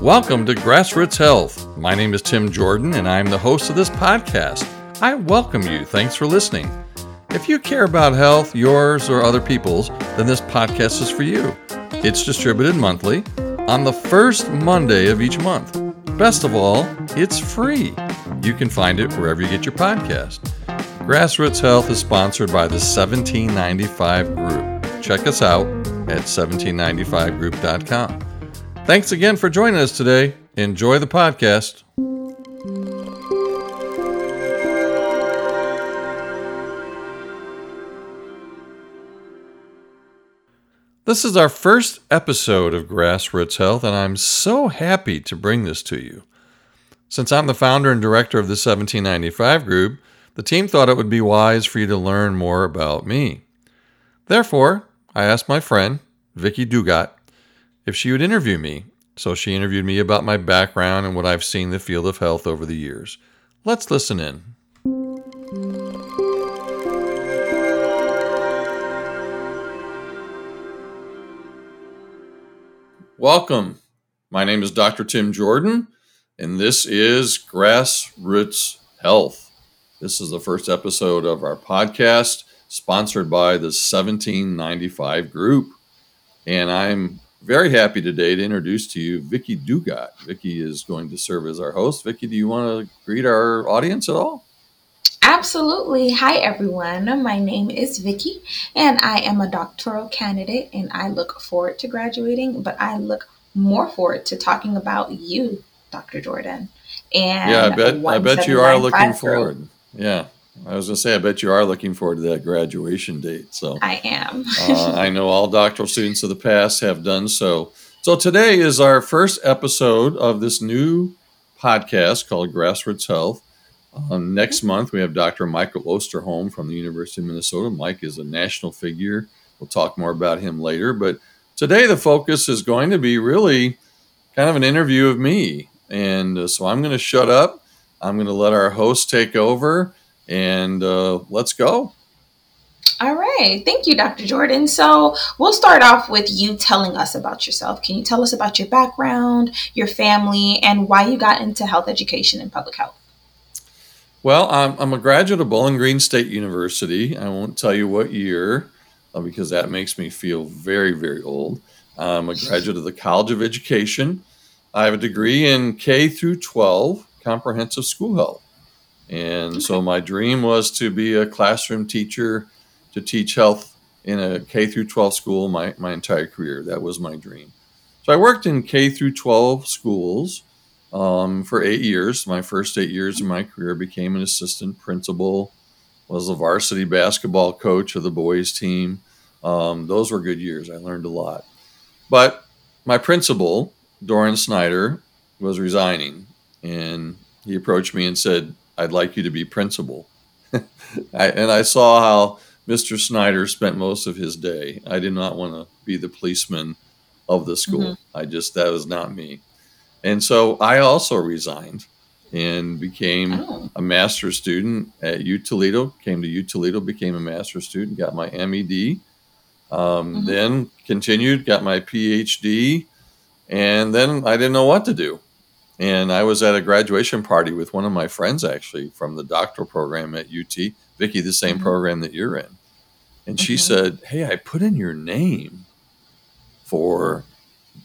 Welcome to Grassroots Health. My name is Tim Jordan, and I'm the host of this podcast. I welcome you. Thanks for listening. If you care about health, yours or other people's, then this podcast is for you. It's distributed monthly on the first Monday of each month. Best of all, it's free. You can find it wherever you get your podcast. Grassroots Health is sponsored by the 1795 Group. Check us out at 1795group.com. Thanks again for joining us today. Enjoy the podcast. This is our first episode of Grassroots Health, and I'm so happy to bring this to you. Since I'm the founder and director of the 1795 group, the team thought it would be wise for you to learn more about me. Therefore, I asked my friend, Vickie Dugat, if she would interview me. So she interviewed me about my background and what I've seen in the field of health over the years. Let's listen in. Welcome. My name is Dr. Tim Jordan, and this is Grassroots Health. This is the first episode of our podcast sponsored by the 1795 Group. And I'm very happy today to introduce to you Vickie Dugat. Vickie is going to serve as our host. Vickie, do you want to greet our audience at all? Absolutely. Hi, everyone. My name is Vickie, and I am a doctoral candidate, and I look forward to graduating, but I look more forward to talking about you, Dr. Jordan. And yeah, I bet I bet you are looking forward. Yeah, I was going to say, I bet you are looking forward to that graduation date. So I am. uh, I know all doctoral students of the past have done so. So today is our first episode of this new podcast called Grassroots Health. Um, next month, we have Dr. Michael Osterholm from the University of Minnesota. Mike is a national figure. We'll talk more about him later. But today, the focus is going to be really kind of an interview of me. And uh, so I'm going to shut up. I'm going to let our host take over and uh, let's go. All right. Thank you, Dr. Jordan. So we'll start off with you telling us about yourself. Can you tell us about your background, your family, and why you got into health education and public health? Well, I'm, I'm a graduate of Bowling Green State University. I won't tell you what year uh, because that makes me feel very, very old. I'm a graduate of the College of Education. I have a degree in K through 12 comprehensive school health. And okay. so my dream was to be a classroom teacher to teach health in a K through 12 school my, my entire career. That was my dream. So I worked in K through 12 schools um, for eight years. My first eight years of my career became an assistant principal, was a varsity basketball coach of the boys team. Um, those were good years. I learned a lot. But my principal, Doran Snyder, was resigning. And he approached me and said, I'd like you to be principal. I, and I saw how Mr. Snyder spent most of his day. I did not want to be the policeman of the school. Mm-hmm. I just, that was not me. And so I also resigned and became oh. a master's student at U Toledo, came to U Toledo, became a master's student, got my MED, um, mm-hmm. then continued, got my PhD, and then I didn't know what to do. And I was at a graduation party with one of my friends actually from the doctoral program at UT, Vickie, the same mm-hmm. program that you're in. And mm-hmm. she said, Hey, I put in your name for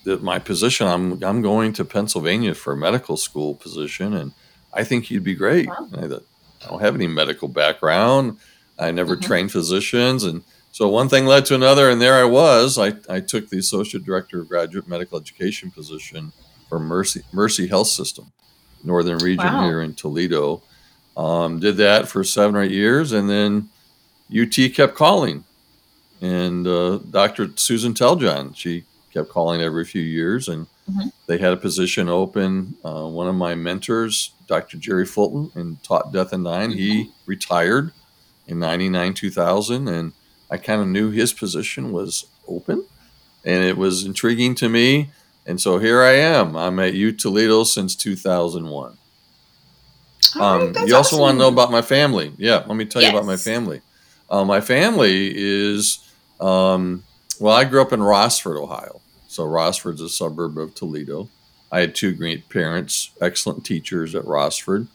the, my position. I'm, I'm going to Pennsylvania for a medical school position, and I think you'd be great. Wow. I, thought, I don't have any medical background. I never mm-hmm. trained physicians. And so one thing led to another, and there I was. I, I took the associate director of graduate medical education position for Mercy Mercy Health System, Northern Region wow. here in Toledo. Um, did that for seven or eight years, and then UT kept calling, and uh, Dr. Susan Telljohann she kept calling every few years, and mm-hmm. they had a position open. Uh, one of my mentors, Dr. Jerry Fulton, and Taught Death and Dying, mm-hmm. he retired in '99, 2000, and I kind of knew his position was open, and it was intriguing to me and so here I am. I'm at U Toledo since 2001. Um, you also awesome. want to know about my family. Yeah, let me tell yes. you about my family. Uh, my family is, um, well, I grew up in Rossford, Ohio. So Rossford's a suburb of Toledo. I had two great parents, excellent teachers at Rossford.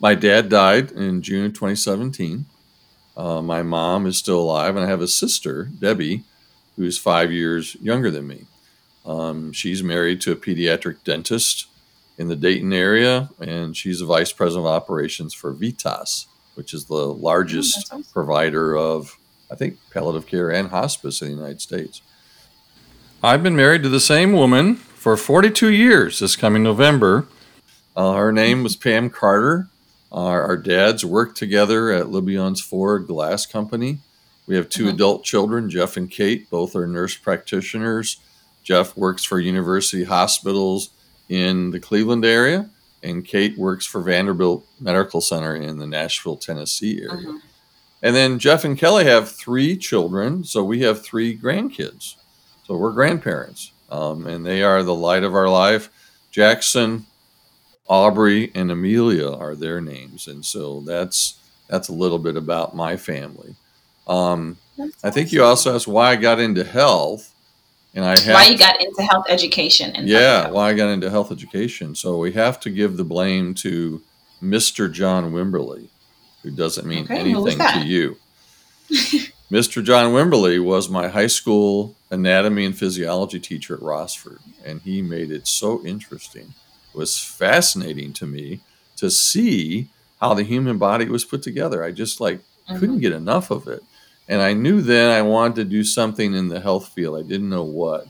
My dad died in June 2017. Uh, my mom is still alive, and I have a sister, Debbie, who's five years younger than me. Um, she's married to a pediatric dentist in the Dayton area, and she's a vice president of operations for Vitas, which is the largest oh, awesome. provider of, I think, palliative care and hospice in the United States. I've been married to the same woman for 42 years this coming November. Uh, her name was Pam Carter. Our, our, dads worked together at Libbey-Owens-Ford Glass Company. We have 2 mm-hmm. adult children, Jeff and Kate. Both are nurse practitioners. Jeff works for University Hospitals in the Cleveland area, and Kate works for Vanderbilt Medical Center in the Nashville, Tennessee area. Mm-hmm. And then Jeff and Kelly have three children, so we have three grandkids. So we're grandparents, um, and they are the light of our life. Jackson, Aubrey, and Amelia are their names, and so that's that's a little bit about my family. Um, I think you also asked why I got into health, and I have why you got into health education. And yeah, why I got into health education. So we have to give the blame to Mr. John Wimberly, who doesn't mean okay, anything to you. Mr. John Wimberly was my high school anatomy and physiology teacher at Rossford, and he made it so interesting. It was fascinating to me to see how the human body was put together. I just like mm-hmm. couldn't get enough of it. And I knew then I wanted to do something in the health field. I didn't know what.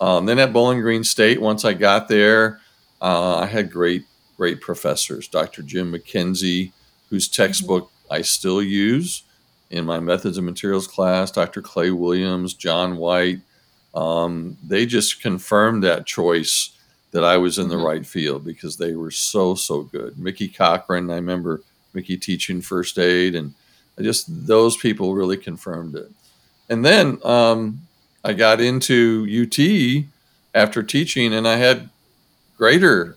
Um, then at Bowling Green State, once I got there, uh, I had great, great professors. Dr. Jim McKenzie, whose mm-hmm. textbook. I still use in my methods and materials class, Dr. Clay Williams, John White. Um, they just confirmed that choice that I was in the mm-hmm. right field because they were so, so good. Mickey Cochran, I remember Mickey teaching first aid and just those people really confirmed it. And then um, I got into UT after teaching, and I had greater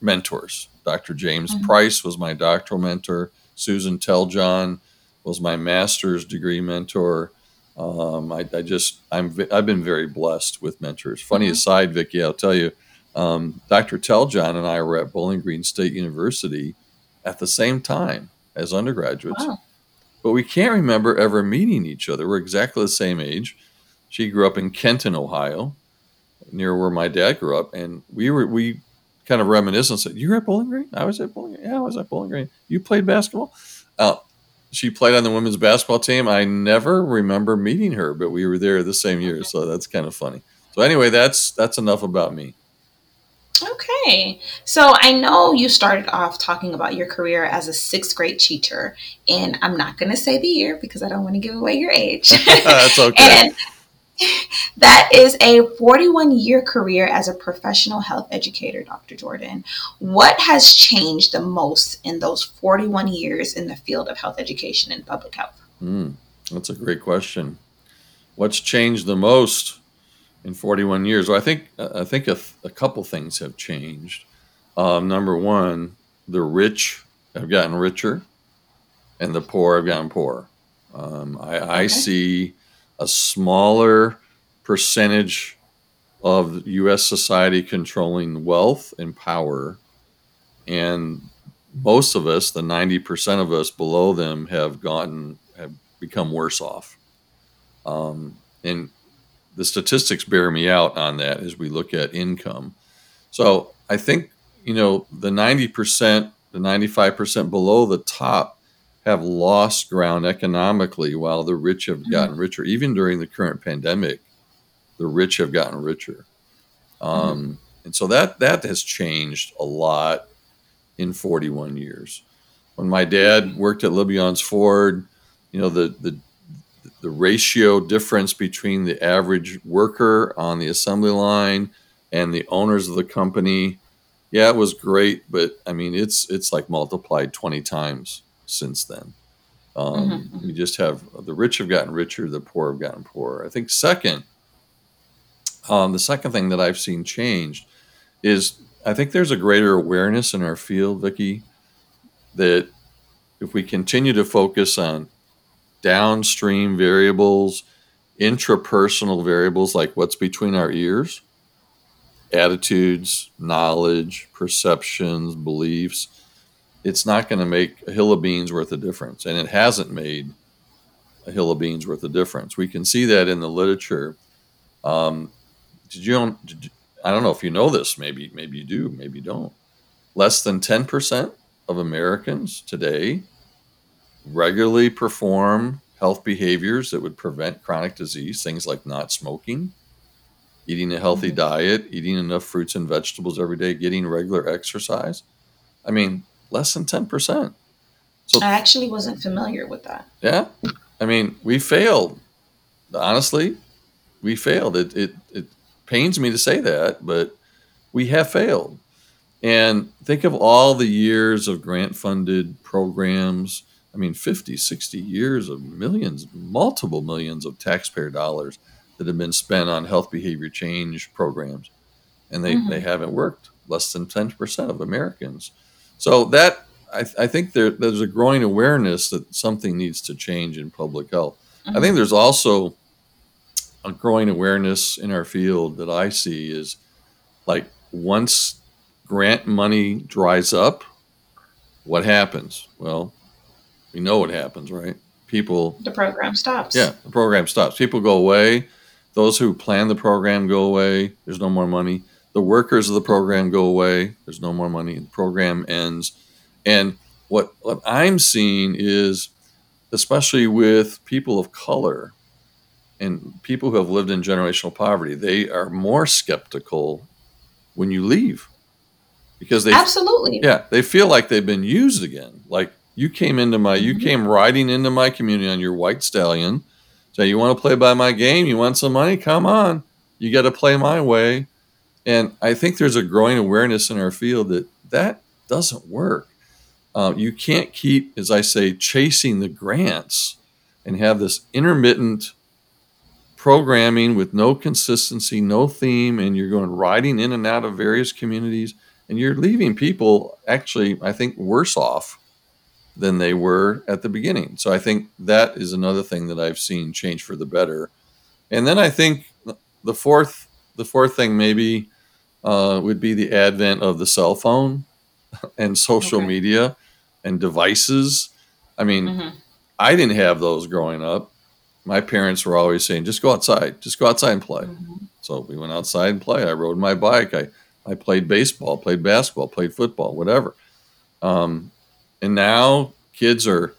mentors. Dr. James mm-hmm. Price was my doctoral mentor. Susan Telljohann was my master's degree mentor. Um, I, I, just I'm I've been very blessed with mentors. Funny mm-hmm. aside, Vickie, I'll tell you, um, Dr. Telljohann and I were at Bowling Green State University at the same time as undergraduates. Wow but we can't remember ever meeting each other. We're exactly the same age. She grew up in Kenton, Ohio, near where my dad grew up, and we were we kind of reminisced and said, "You were at Bowling Green? I was at Bowling Green. Yeah, I was at Bowling Green. You played basketball." Uh, she played on the women's basketball team. I never remember meeting her, but we were there the same year, so that's kind of funny. So anyway, that's that's enough about me. Okay. So I know you started off talking about your career as a sixth grade teacher, and I'm not going to say the year because I don't want to give away your age. That's okay. and that is a 41 year career as a professional health educator, Dr. Jordan. What has changed the most in those 41 years in the field of health education and public health? Mm, that's a great question. What's changed the most? In 41 years. Well, I think I think a, a couple things have changed. Um, number one, the rich have gotten richer, and the poor have gotten poorer. Um, I, okay. I see a smaller percentage of U.S. society controlling wealth and power, and most of us, the 90% of us below them, have gotten have become worse off. Um, and the statistics bear me out on that as we look at income. So I think, you know, the 90%, the 95% below the top have lost ground economically while the rich have mm-hmm. gotten richer. Even during the current pandemic, the rich have gotten richer. Um, mm-hmm. And so that, that has changed a lot in 41 years. When my dad worked at Libbey-Owens-Ford, you know, the, the the ratio difference between the average worker on the assembly line and the owners of the company yeah it was great but i mean it's it's like multiplied 20 times since then um, mm-hmm. we just have the rich have gotten richer the poor have gotten poorer i think second um, the second thing that i've seen changed is i think there's a greater awareness in our field vickie that if we continue to focus on downstream variables, intrapersonal variables like what's between our ears, attitudes, knowledge, perceptions, beliefs, it's not going to make a hill of beans worth of difference. And it hasn't made a hill of beans worth of difference. We can see that in the literature. Um, did you, did you, I don't know if you know this, maybe, maybe you do, maybe you don't. Less than 10% of Americans today regularly perform health behaviors that would prevent chronic disease, things like not smoking, eating a healthy mm-hmm. diet, eating enough fruits and vegetables every day, getting regular exercise. I mean, less than 10%. So I actually wasn't familiar with that. Yeah. I mean, we failed. Honestly, we failed. It, it, it pains me to say that, but we have failed. And think of all the years of grant funded programs. I mean, 50, 60 years of millions, multiple millions of taxpayer dollars that have been spent on health behavior change programs. And they, mm-hmm. they haven't worked. Less than 10% of Americans. So that, I, I think there, there's a growing awareness that something needs to change in public health. Mm-hmm. I think there's also a growing awareness in our field that I see is like once grant money dries up, what happens? Well, we know what happens, right? People. The program stops. Yeah, the program stops. People go away. Those who plan the program go away. There's no more money. The workers of the program go away. There's no more money. The program ends. And what, what I'm seeing is, especially with people of color and people who have lived in generational poverty, they are more skeptical when you leave because they absolutely yeah they feel like they've been used again like you came into my you mm-hmm. came riding into my community on your white stallion say you want to play by my game? You want some money? Come on. You got to play my way. And i think there's a growing awareness in our field that that doesn't work. Uh, you can't keep as i say chasing the grants and have this intermittent programming with no consistency no theme and you're going riding in and out of various communities and you're leaving people actually, I think, worse off than they were at the beginning. So I think that is another thing that I've seen change for the better. And then I think the fourth, the fourth thing maybe uh, would be the advent of the cell phone and social okay. media and devices. I mean, mm-hmm. I didn't have those growing up. My parents were always saying, "Just go outside, just go outside and play." Mm-hmm. So we went outside and play. I rode my bike. I I played baseball, played basketball, played football, whatever. Um, and now kids are,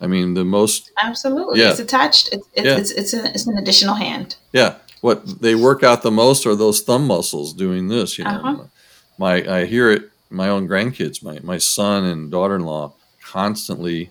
I mean, the most absolutely. Yeah. It's attached. It's it's yeah. it's, it's, a, it's, an additional hand. Yeah. What they work out the most are those thumb muscles doing this. You know, uh-huh. my I hear it. My own grandkids, my my son and daughter-in-law, constantly,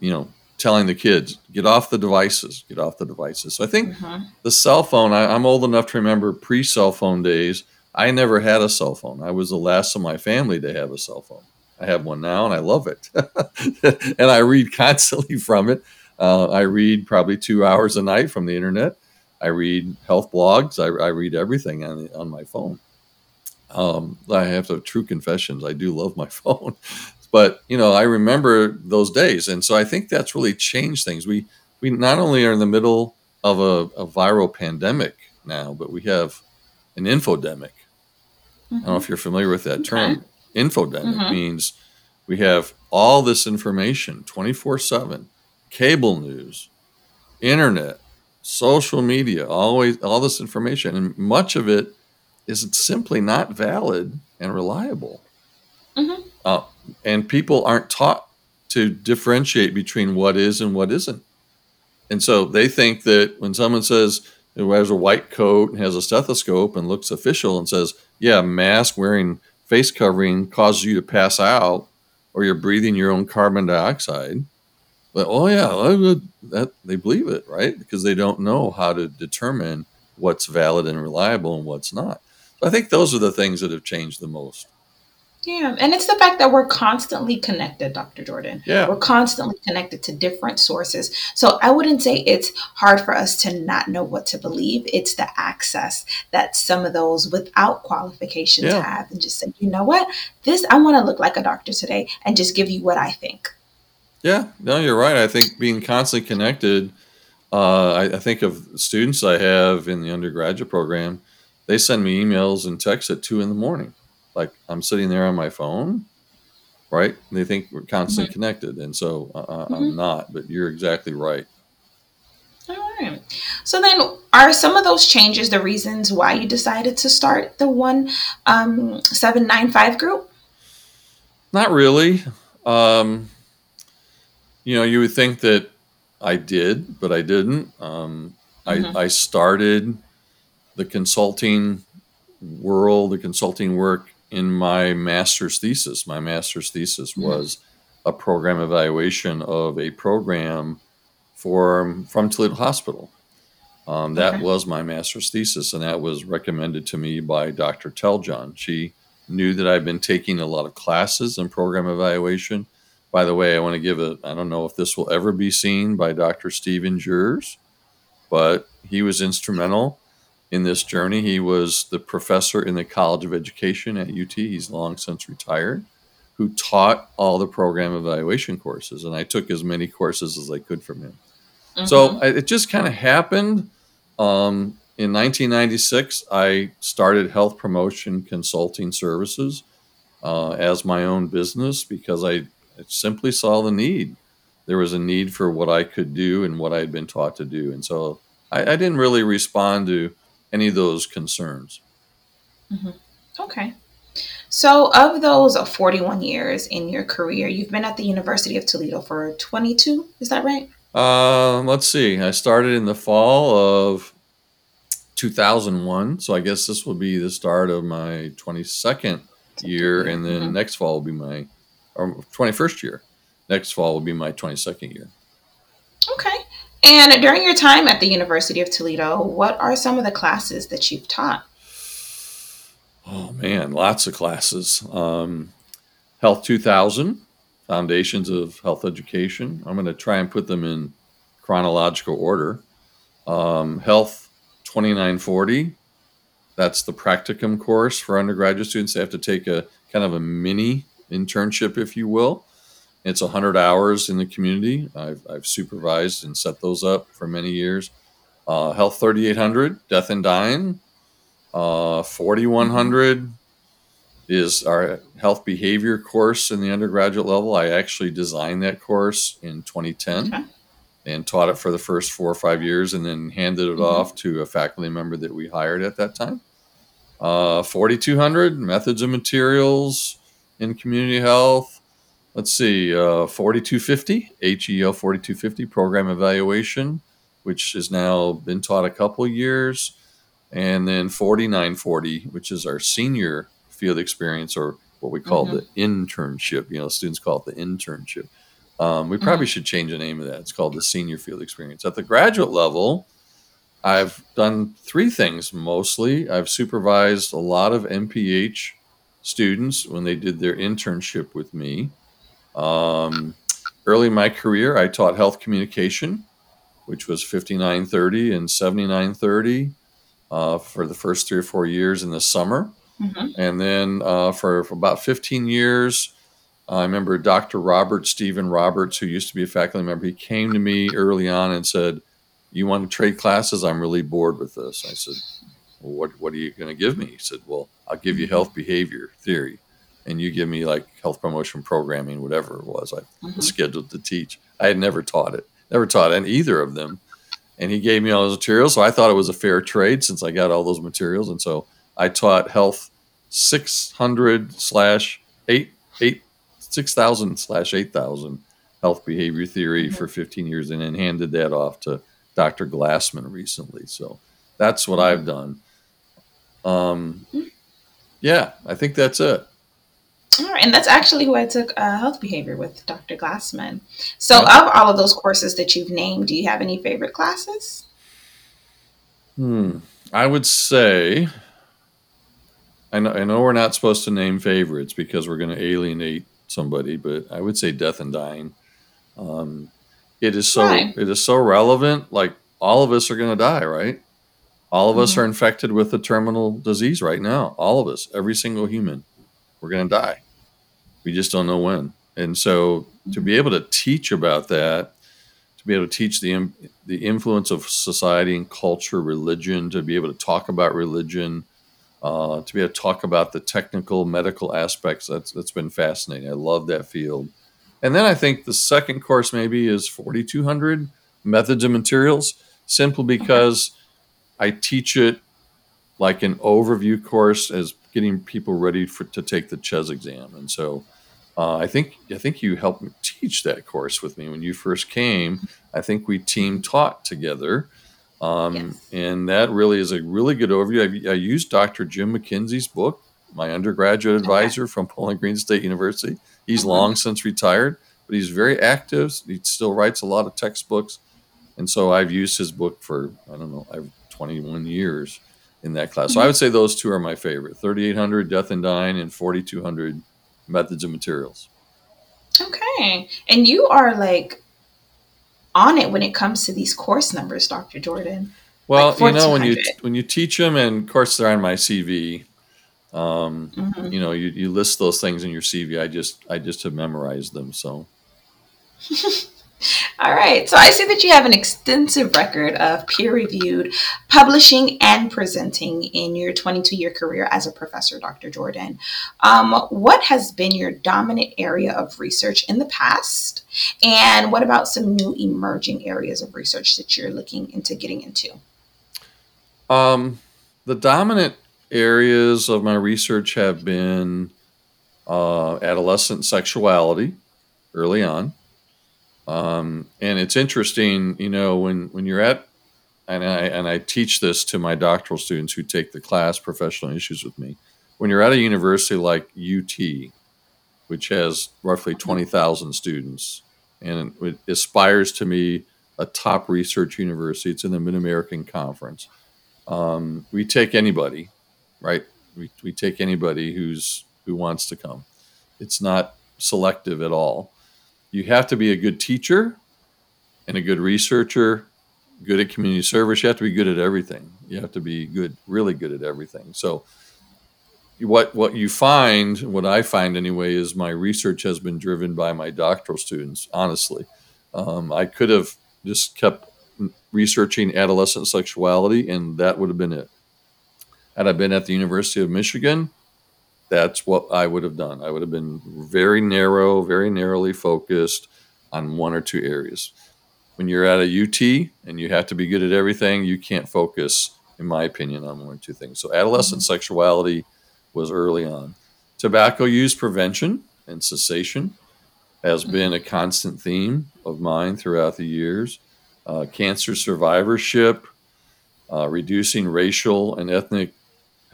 you know, telling the kids get off the devices, get off the devices. So I think uh-huh. the cell phone. I, I'm old enough to remember pre-cell phone days I never had a cell phone. I was the last of my family to have a cell phone. I have one now and I love it. and I read constantly from it. Uh, I read probably two hours a night from the internet. I read health blogs. I, I read everything on, the, on my phone. Um, I have to true confessions. I do love my phone, but you know, I remember those days. And so I think that's really changed things. We, we not only are in the middle of a, a viral pandemic now, but we have an infodemic. Mm-hmm. I don't know if you're familiar with that term. Okay. Infodemic mm-hmm. means we have all this information 24 7, cable news, internet, social media, always all this information. And much of it is simply not valid and reliable. Mm-hmm. Uh, and people aren't taught to differentiate between what is and what isn't. And so they think that when someone says, who wears a white coat and has a stethoscope and looks official and says, yeah, mask wearing face covering causes you to pass out or you're breathing your own carbon dioxide. But oh yeah, that they believe it, right? Because they don't know how to determine what's valid and reliable and what's not. So I think those are the things that have changed the most. Yeah, and it's the fact that we're constantly connected, Dr. Jordan. Yeah. We're constantly connected to different sources. So I wouldn't say it's hard for us to not know what to believe. It's the access that some of those without qualifications yeah. have and just say, you know what? This I want to look like a doctor today and just give you what I think. Yeah, no, you're right. I think being constantly connected, uh, I, I think of students I have in the undergraduate program they send me emails and texts at two in the morning. Like I'm sitting there on my phone, right? They think we're constantly Mhm. connected, and so uh, uh, Mhm. I'm not. But you're exactly right. All right. So then, are some of those changes the reasons why you decided to start the one um, seven nine five group? Not really. Um, you know, you would think that I did, but I didn't. Um, Mhm. I, I started the consulting world, the consulting work in my master's thesis. My master's thesis was a program evaluation of a program for from Toledo Hospital. Um, that Okay. was my master's thesis, and that was recommended to me by Dr. Telljohann. She knew that I'd been taking a lot of classes in program evaluation. By the way, I want to give a, I don't know if this will ever be seen by Dr. Stephen Jers, but he was instrumental in this journey. He was the professor in the College of Education at UT. He's long since retired, who taught all the program evaluation courses. And I took as many courses as I could from him. So Mhm. I, it just kind of happened. Um, in 1996, I started health promotion consulting services uh, as my own business because I simply saw the need. There was a need for what I could do and what I had been taught to do. And so I, I didn't really respond to any of those concerns. Okay. So, of those 41 years in your career, you've been at the University of Toledo for 22, is that right? Um, let's see. I started in the fall of 2001. So I guess this will be the start of my 22nd year. And then Mhm. next fall will be my or 21st year. Next fall will be my 22nd year. Okay. And during your time at the University of Toledo, what are some of the classes that you've taught? Oh man, lots of classes. Um, Health 2000, Foundations of Health Education. I'm going to try and put them in chronological order. Um, Health 2940, that's the practicum course for undergraduate students. They have to take a kind of a mini internship, if you will. It's 100 hours in the community. I've, I've supervised and set those up for many years. Uh, Health 3800, Death and Dying. Uh, 4100 is our health behavior course in the undergraduate level. I actually designed that course in 2010 Okay. and taught it for the first four or five years and then handed it Mhm. off to a faculty member that we hired at that time. Uh, 4200 methods and materials in community health. Let's see, uh, 4250 HEO 4250 program evaluation, which has now been taught a couple years, and then 4940, which is our senior field experience or what we call Mhm. the internship. You know, students call it the internship. Um, we probably should change the name of that. It's called the senior field experience. At the graduate level, I've done three things mostly. I've supervised a lot of MPH students when they did their internship with me. Um, early in my career, I taught health communication, which was 5930 and 7930 uh, for the first three or four years in the summer. Mhm. And then uh, for, for about 15 years, I remember Dr. Robert Stephen Roberts, who used to be a faculty member, he came to me early on and said, You want to trade classes? I'm really bored with this. I said, well, what, what are you going to give me? He said, Well, I'll give you health behavior theory, and you give me like health promotion programming, whatever it was I Mhm. scheduled to teach. I had never taught it, never taught any either of them. And he gave me all those materials. So I thought it was a fair trade since I got all those materials. And so I taught health 600 slash 8, 8, 6,000 slash 8,000 health behavior theory Mhm. for 15 years and then handed that off to Dr. Glassman recently. So that's what I've done. Um, yeah, I think that's it. All right, and that's actually who I took uh, health behavior with, Dr. Glassman. So, of all of those courses that you've named, do you have any favorite classes? Hmm. I would say, I know, I know we're not supposed to name favorites because we're going to alienate somebody, but I would say death and dying. Um, it is so Right. it is so relevant. Like all of us are going to die, right? All of us Mhm. are infected with a terminal disease right now. All of us, every single human, we're going to die. We just don't know when. And so, to be able to teach about that, to be able to teach the the influence of society and culture, religion, to be able to talk about religion, uh, to be able to talk about the technical medical aspects. That's that's been fascinating. I love that field. And then I think the second course maybe is 4200 methods and materials, simply because I teach it like an overview course as getting people ready for to take the CHES exam. And so uh, I think I think you helped me teach that course with me when you first came. I think we team taught together, um, yes. and that really is a really good overview. I, I used Dr. Jim McKenzie's book, my undergraduate advisor okay. from Bowling Green State University. He's mm-hmm. long since retired, but he's very active. He still writes a lot of textbooks, and so I've used his book for I don't know, I've 21 years in that class. So I would say those two are my favorite: 3800 Death and Dying and 4200 Methods and Materials. Okay, and you are like on it when it comes to these course numbers, Dr. Jordan. Well, like you know when you when you teach them, and of course they're on my CV. Um, mm-hmm. You know, you, you list those things in your CV. I just I just have memorized them. So. All right. So I see that you have an extensive record of peer reviewed publishing and presenting in your 22 year career as a professor, Dr. Jordan. Um, what has been your dominant area of research in the past? And what about some new emerging areas of research that you're looking into getting into? Um, the dominant areas of my research have been uh, adolescent sexuality early on. Um, and it's interesting, you know, when, when you're at, and I, and I teach this to my doctoral students who take the class professional issues with me. When you're at a university like UT, which has roughly 20,000 students, and it aspires to be a top research university, it's in the Mid American Conference. Um, we take anybody, right? We, we take anybody who's who wants to come. It's not selective at all you have to be a good teacher and a good researcher, good at community service. You have to be good at everything. You have to be good, really good at everything. So, what what you find, what I find anyway, is my research has been driven by my doctoral students. Honestly, um, I could have just kept researching adolescent sexuality, and that would have been it. Had I been at the University of Michigan, that's what I would have done. I would have been very narrow, very narrowly focused on one or two areas. When you're at a UT and you have to be good at everything, you can't focus, in my opinion, on one or two things. So, adolescent mm-hmm. sexuality was early on. Tobacco use prevention and cessation has mm-hmm. been a constant theme of mine throughout the years. Uh, cancer survivorship, uh, reducing racial and ethnic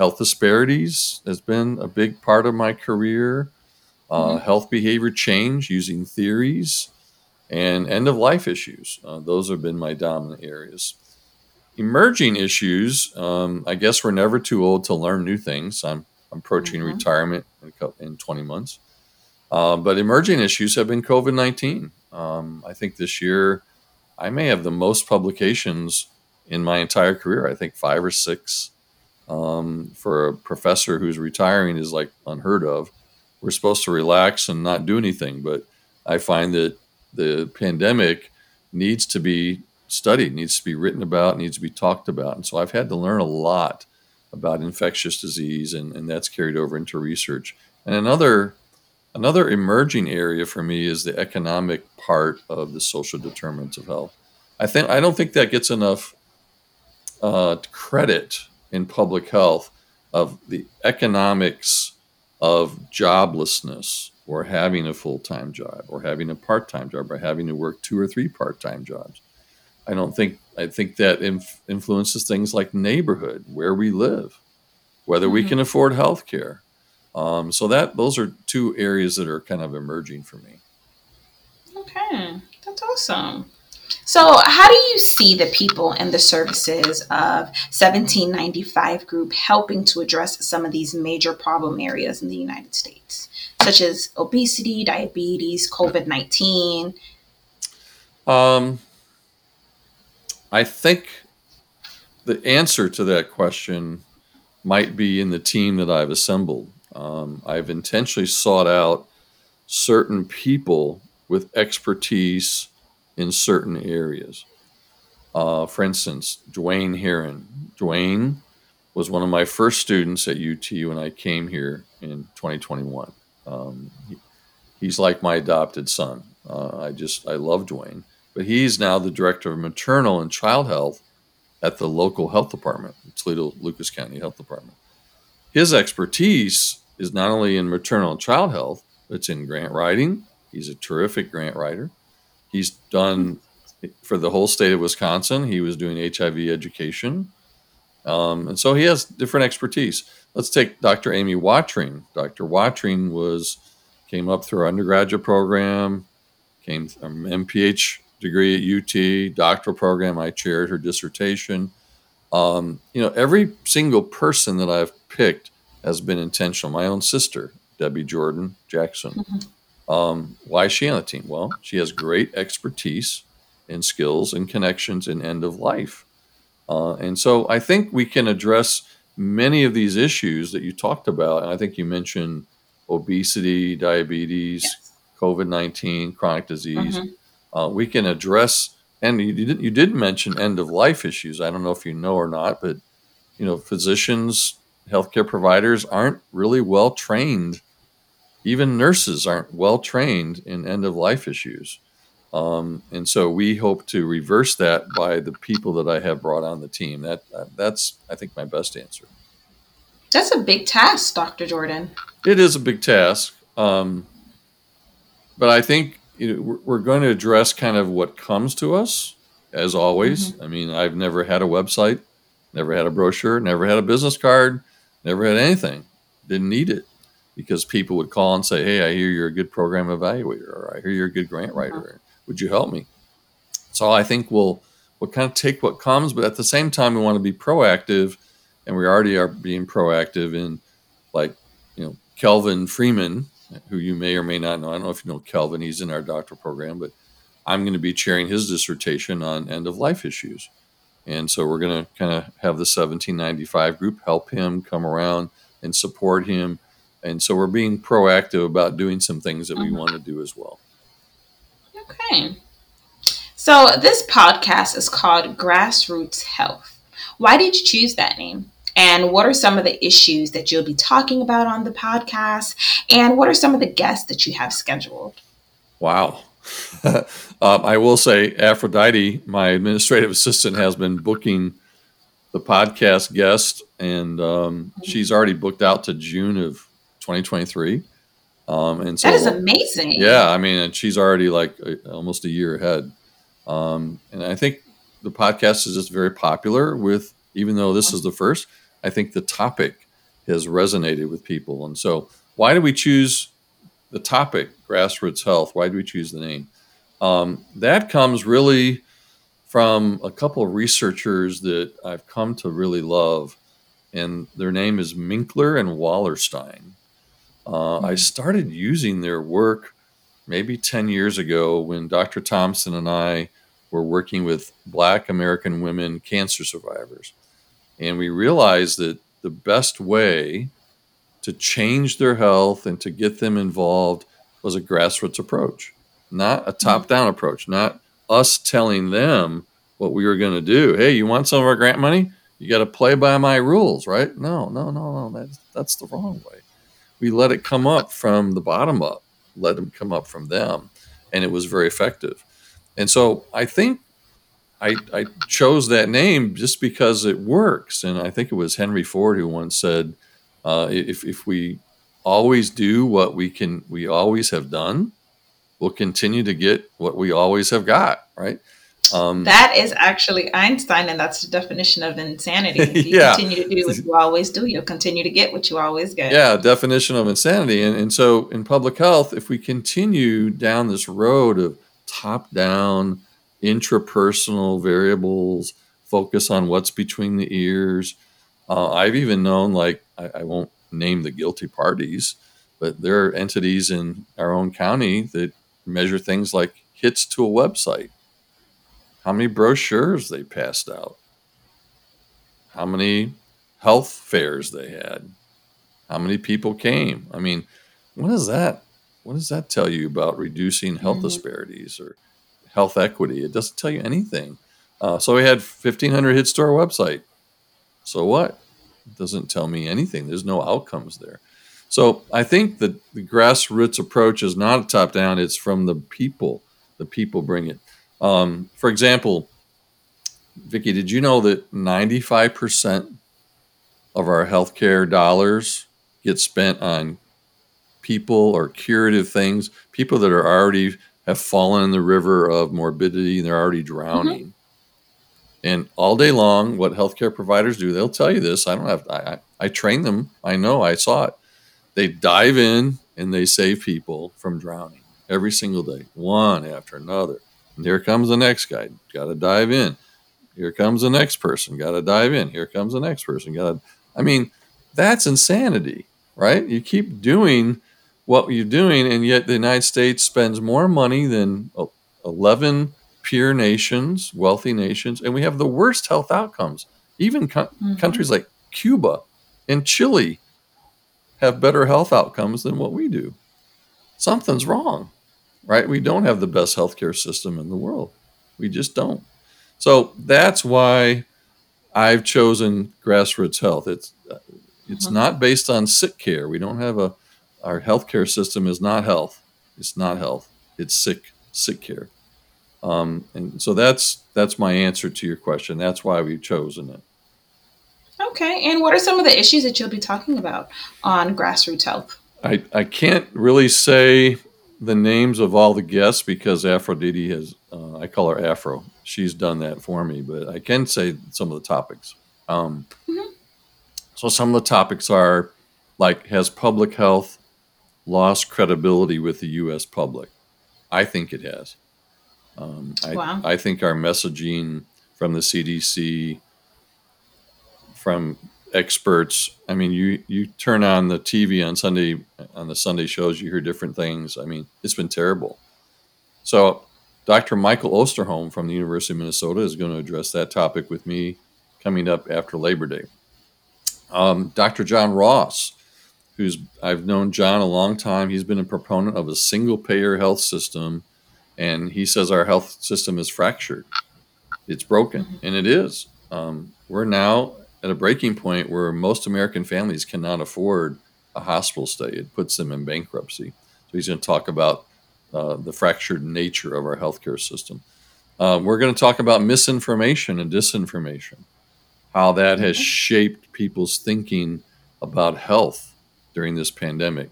health disparities has been a big part of my career. Uh, mm-hmm. Health behavior change using theories and end of life issues. Uh, those have been my dominant areas. Emerging issues, um, I guess we're never too old to learn new things. I'm, I'm approaching mm-hmm. retirement in, in, 20 months. Uh, but emerging issues have been COVID 19. Um, I think this year I may have the most publications in my entire career. I think five or six um, for a professor who's retiring is like unheard of. We're supposed to relax and not do anything, but I find that the pandemic needs to be studied, needs to be written about, needs to be talked about. And so I've had to learn a lot about infectious disease, and, and that's carried over into research. And another another emerging area for me is the economic part of the social determinants of health. I think I don't think that gets enough uh, credit in public health of the economics of joblessness or having a full time job or having a part time job or having to work two or three part time jobs. I don't think, I think that inf- influences things like neighborhood, where we live, whether mm-hmm. we can afford health care. Um, so that those are two areas that are kind of emerging for me. Okay, that's awesome. So, how do you see the people and the services of 1795 Group helping to address some of these major problem areas in the United States, such as obesity, diabetes, COVID 19? Um, I think the answer to that question might be in the team that I've assembled. Um, I've intentionally sought out certain people with expertise in certain areas. Uh, for instance, Dwayne Heron. Dwayne was one of my first students at UT when I came here in 2021. Um, he, he's like my adopted son. Uh, I just I love Dwayne, but he's now the director of maternal and child health at the local health department, Toledo Lucas County Health Department. His expertise is not only in maternal and child health, but it's in grant writing. He's a terrific grant writer. He's done for the whole state of Wisconsin. He was doing HIV education. Um, and so he has different expertise. Let's take Dr. Amy Watring. Dr. Watring was came up through our undergraduate program, came from MPH degree at UT, doctoral program. I chaired her dissertation. Um, you know, every single person that I've picked has been intentional. My own sister, Debbie Jordan Jackson. Mm-hmm. Um, why is she on the team? Well, she has great expertise and skills and connections in end of life. Uh, and so I think we can address many of these issues that you talked about. And I think you mentioned obesity, diabetes, yes. COVID 19, chronic disease. Mm-hmm. Uh, we can address, and you did, you did mention end of life issues. I don't know if you know or not, but you know, physicians, healthcare providers aren't really well trained. Even nurses aren't well trained in end of life issues. Um, and so we hope to reverse that by the people that I have brought on the team. That that's I think my best answer. That's a big task, Dr. Jordan. It is a big task, um, but I think you know, we're going to address kind of what comes to us, as always. Mm-hmm. I mean, I've never had a website, never had a brochure, never had a business card, never had anything. Didn't need it because people would call and say, "Hey, I hear you're a good program evaluator, or I hear you're a good grant writer." Mm-hmm would you help me? So I think we'll we'll kind of take what comes, but at the same time, we want to be proactive, and we already are being proactive in, like, you know, Kelvin Freeman, who you may or may not know. I don't know if you know Kelvin; he's in our doctoral program, but I'm going to be chairing his dissertation on end of life issues, and so we're going to kind of have the 1795 group help him come around and support him, and so we're being proactive about doing some things that we mm-hmm. want to do as well. Okay. So this podcast is called Grassroots Health. Why did you choose that name? And what are some of the issues that you'll be talking about on the podcast? And what are some of the guests that you have scheduled? Wow. um, I will say, Aphrodite, my administrative assistant, has been booking the podcast guest, and um, she's already booked out to June of 2023. Um, and so that is amazing. Yeah, I mean, and she's already like a, almost a year ahead. Um, and I think the podcast is just very popular with, even though this is the first, I think the topic has resonated with people. And so, why do we choose the topic, grassroots health? Why do we choose the name? Um, that comes really from a couple of researchers that I've come to really love, and their name is Minkler and Wallerstein. Uh, I hmm. started using their work maybe 10 years ago when Dr. Thompson and I were working with Black American women cancer survivors. And we realized that the best way to change their health and to get them involved was a grassroots approach, not a hmm. top down approach, not us telling them what we were going to do. Hey, you want some of our grant money? You got to play by my rules, right? No, no, no, no. That's, that's the wrong way we let it come up from the bottom up, let them come up from them, and it was very effective. And so I think I, I chose that name just because it works. And I think it was Henry Ford who once said, uh, if, if we always do what we can, we always have done, we'll continue to get what we always have got, right? Um, that is actually Einstein, and that's the definition of insanity. If you yeah. continue to do what you always do, you'll continue to get what you always get. Yeah, definition of insanity. And, and so in public health, if we continue down this road of top down, intrapersonal variables, focus on what's between the ears, uh, I've even known, like, I, I won't name the guilty parties, but there are entities in our own county that measure things like hits to a website how many brochures they passed out, how many health fairs they had, how many people came. I mean, what does that what does that tell you about reducing health mm-hmm. disparities or health equity? It doesn't tell you anything. Uh, so we had 1,500 hits to our website. So what? It doesn't tell me anything. There's no outcomes there. So I think that the grassroots approach is not a top down, it's from the people. The people bring it. Um, for example, Vickie, did you know that 95% of our healthcare dollars get spent on people or curative things, people that are already have fallen in the river of morbidity and they're already drowning. Mm-hmm. And all day long, what healthcare providers do, they'll tell you this. I don't have, I, I, I train them. I know, I saw it. They dive in and they save people from drowning every single day, one after another. Here comes the next guy. Got to dive in. Here comes the next person. Got to dive in. Here comes the next person. Got to. I mean, that's insanity, right? You keep doing what you're doing, and yet the United States spends more money than 11 peer nations, wealthy nations, and we have the worst health outcomes. Even co- mm-hmm. countries like Cuba and Chile have better health outcomes than what we do. Something's wrong, right? We don't have the best healthcare system in the world. We just don't. So that's why I've chosen grassroots health. It's it's mm-hmm. not based on sick care. We don't have a our healthcare system is not health. It's not health. It's sick sick care. Um, and so that's that's my answer to your question. That's why we've chosen it. Okay. And what are some of the issues that you'll be talking about on grassroots health? I, I can't really say the names of all the guests because Aphrodite has, uh, I call her Afro. She's done that for me, but I can say some of the topics. Um, mm-hmm. So some of the topics are like, has public health lost credibility with the U.S. public? I think it has. Um, I, wow. I think our messaging from the CDC, from experts. I mean, you you turn on the TV on Sunday on the Sunday shows, you hear different things. I mean, it's been terrible. So, Dr. Michael Osterholm from the University of Minnesota is going to address that topic with me coming up after Labor Day. Um, Dr. John Ross, who's I've known John a long time. He's been a proponent of a single payer health system, and he says our health system is fractured. It's broken, and it is. Um, we're now at a breaking point where most American families cannot afford a hospital stay. It puts them in bankruptcy. So he's going to talk about uh, the fractured nature of our healthcare system. Uh, we're going to talk about misinformation and disinformation, how that has shaped people's thinking about health during this pandemic.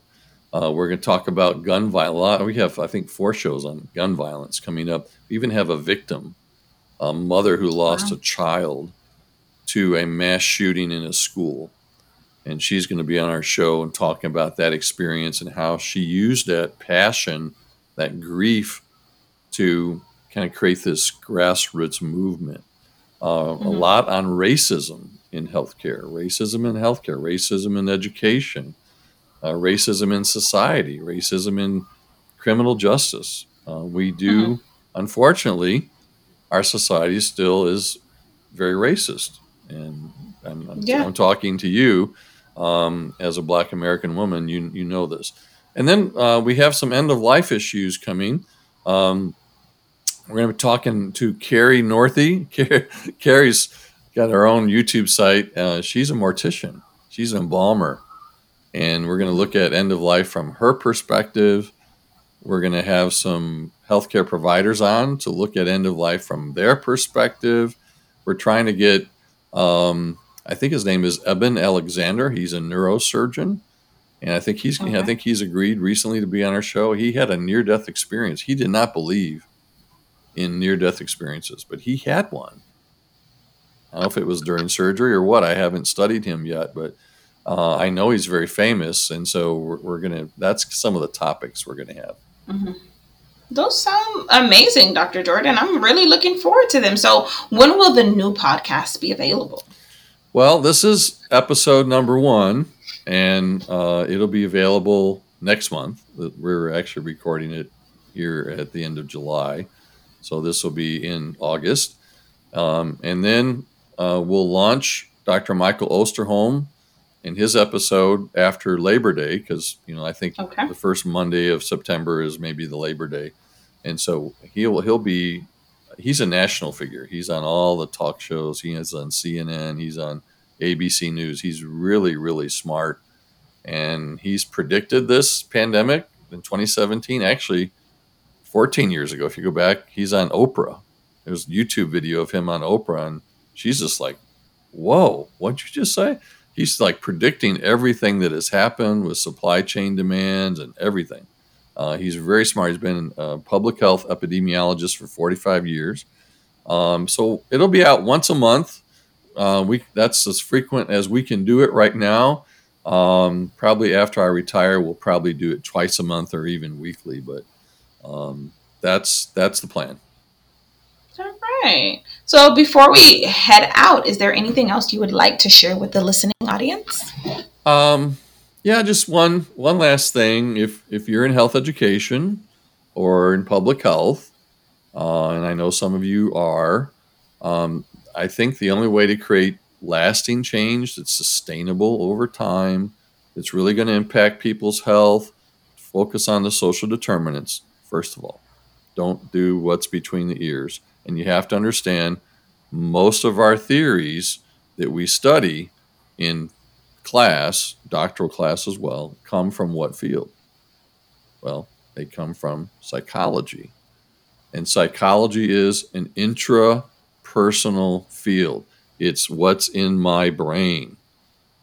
Uh, we're going to talk about gun violence. We have, I think, four shows on gun violence coming up. We even have a victim, a mother who lost wow. a child to a mass shooting in a school. And she's going to be on our show and talking about that experience and how she used that passion, that grief, to kind of create this grassroots movement. Uh, mm-hmm. A lot on racism in healthcare, racism in healthcare, racism in education, uh, racism in society, racism in criminal justice. Uh, we do, mm-hmm. unfortunately, our society still is very racist and I'm, I'm, yeah. I'm talking to you um, as a Black American woman. You you know this, and then uh, we have some end of life issues coming. Um, we're going to be talking to Carrie Northey. Carrie's got her own YouTube site. Uh, she's a mortician. She's an embalmer, and we're going to look at end of life from her perspective. We're going to have some healthcare providers on to look at end of life from their perspective. We're trying to get um, I think his name is Eben Alexander. He's a neurosurgeon, and I think he's okay. I think he's agreed recently to be on our show. He had a near death experience. He did not believe in near death experiences, but he had one. I don't know if it was during surgery or what. I haven't studied him yet, but uh, I know he's very famous, and so we're, we're, gonna. That's some of the topics we're gonna have. Mm-hmm. Those sound amazing, Dr. Jordan. I'm really looking forward to them. So, when will the new podcast be available? Well, this is episode number one, and uh, it'll be available next month. We're actually recording it here at the end of July. So, this will be in August. Um, and then uh, we'll launch Dr. Michael Osterholm in his episode after Labor Day, because you know I think okay. the first Monday of September is maybe the Labor Day, and so he'll he'll be he's a national figure. He's on all the talk shows. He is on CNN. He's on ABC News. He's really, really smart. And he's predicted this pandemic in 2017, actually 14 years ago. If you go back, he's on Oprah. There's a YouTube video of him on Oprah, and she's just like, Whoa, what'd you just say? He's like predicting everything that has happened with supply chain demands and everything. Uh, he's very smart. He's been a public health epidemiologist for 45 years. Um, so it'll be out once a month. Uh, we that's as frequent as we can do it right now. Um, probably after I retire, we'll probably do it twice a month or even weekly. But um, that's that's the plan. All right. So before we head out, is there anything else you would like to share with the listening audience? Um, yeah, just one one last thing. If if you're in health education or in public health, uh, and I know some of you are, um, I think the only way to create lasting change that's sustainable over time, that's really going to impact people's health, focus on the social determinants, first of all. Don't do what's between the ears. And you have to understand most of our theories that we study in class, doctoral class as well, come from what field? Well, they come from psychology. And psychology is an intrapersonal field. It's what's in my brain.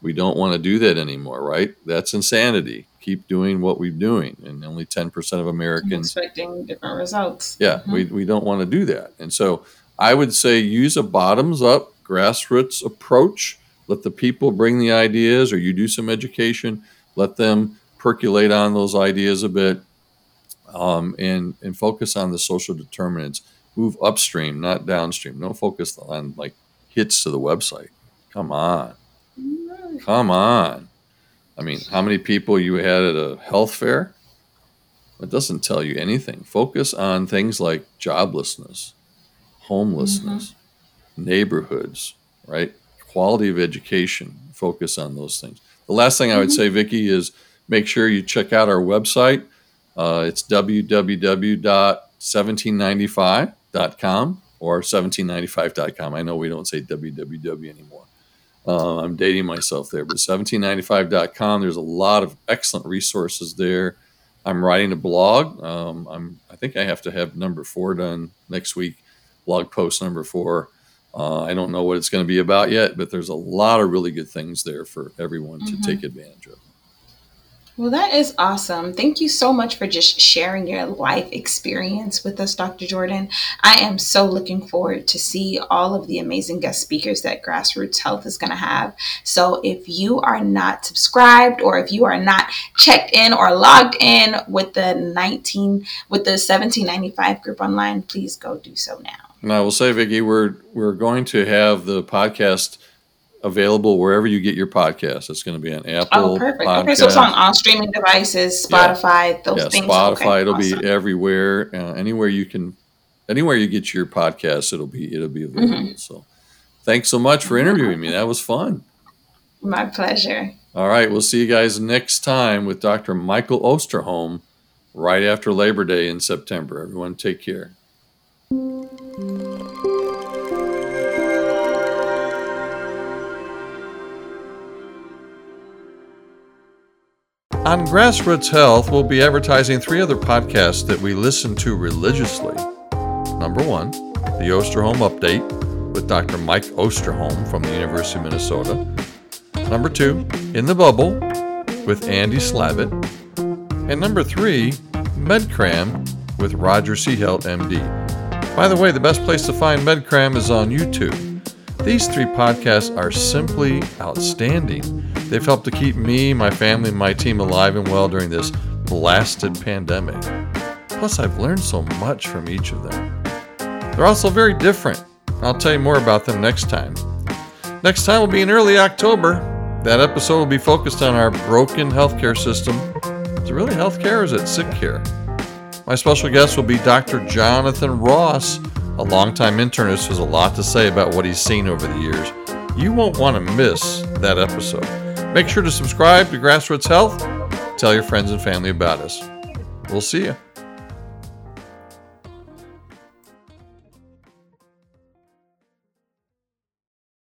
We don't want to do that anymore, right? That's insanity. Keep doing what we're doing. And only 10% of Americans expecting different results. Yeah, mm-hmm. we, we don't want to do that. And so I would say use a bottoms up grassroots approach. Let the people bring the ideas, or you do some education. Let them percolate on those ideas a bit um, and, and focus on the social determinants. Move upstream, not downstream. Don't focus on like hits to the website. Come on. Come on. I mean, how many people you had at a health fair? It doesn't tell you anything. Focus on things like joblessness, homelessness, mm-hmm. neighborhoods, right? Quality of education. Focus on those things. The last thing I would mm-hmm. say, Vickie, is make sure you check out our website. Uh, it's www.1795.com or 1795.com. I know we don't say www anymore. Uh, I'm dating myself there, but 1795.com. There's a lot of excellent resources there. I'm writing a blog. Um, I'm. I think I have to have number four done next week. Blog post number four. Uh, I don't know what it's going to be about yet, but there's a lot of really good things there for everyone mm-hmm. to take advantage of. Well, that is awesome. Thank you so much for just sharing your life experience with us, Dr. Jordan. I am so looking forward to see all of the amazing guest speakers that Grassroots Health is going to have. So if you are not subscribed or if you are not checked in or logged in with the 19 with the 1795 group online, please go do so now. And I will say, Vickie, we're we're going to have the podcast available wherever you get your podcast. It's going to be on Apple. Oh, perfect. Podcast. Okay, so it's on all streaming devices, Spotify, yeah. those yeah, things. Spotify, okay, it'll awesome. be everywhere. Uh, anywhere you can, anywhere you get your podcast, it'll be it'll be available. Mm-hmm. So, thanks so much for interviewing me. That was fun. My pleasure. All right, we'll see you guys next time with Dr. Michael Osterholm right after Labor Day in September. Everyone, take care. On Grassroots Health, we'll be advertising three other podcasts that we listen to religiously. Number one, the Osterholm Update with Dr. Mike Osterholm from the University of Minnesota. Number two, In the Bubble with Andy Slavitt. And number three, MedCram with Roger Seheult, MD. By the way, the best place to find MedCram is on YouTube. These three podcasts are simply outstanding. They've helped to keep me, my family, and my team alive and well during this blasted pandemic. Plus, I've learned so much from each of them. They're also very different. I'll tell you more about them next time. Next time will be in early October. That episode will be focused on our broken healthcare system. Is it really healthcare or is it sick care? My special guest will be Dr. Jonathan Ross, a longtime internist who has a lot to say about what he's seen over the years. You won't want to miss that episode. Make sure to subscribe to Grassroots Health. Tell your friends and family about us. We'll see you.